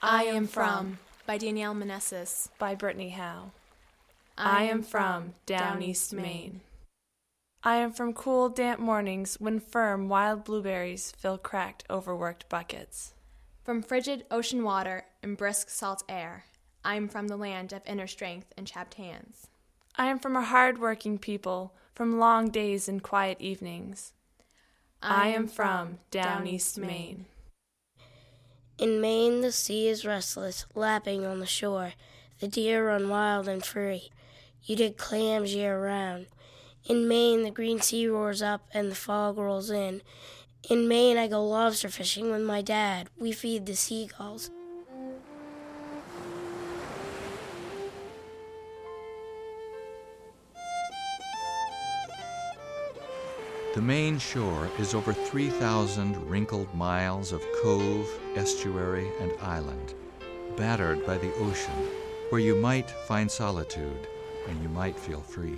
I Am From by Danielle Manessis. by Brittany Howe. I am from down East Maine. I am from cool, damp mornings when firm, wild blueberries fill cracked, overworked buckets. From frigid ocean water and brisk salt air, I am from the land of inner strength and chapped hands. I am from a hard-working people, from long days and quiet evenings. I am from down East Maine. In Maine, the sea is restless, lapping on the shore. The deer run wild and free. You dig clams year round. In Maine, the green sea roars up and the fog rolls in. In Maine, I go lobster fishing with my dad. We feed the seagulls. The Maine shore is over 3,000 wrinkled miles of cove, estuary, and island, battered by the ocean, where you might find solitude and you might feel free.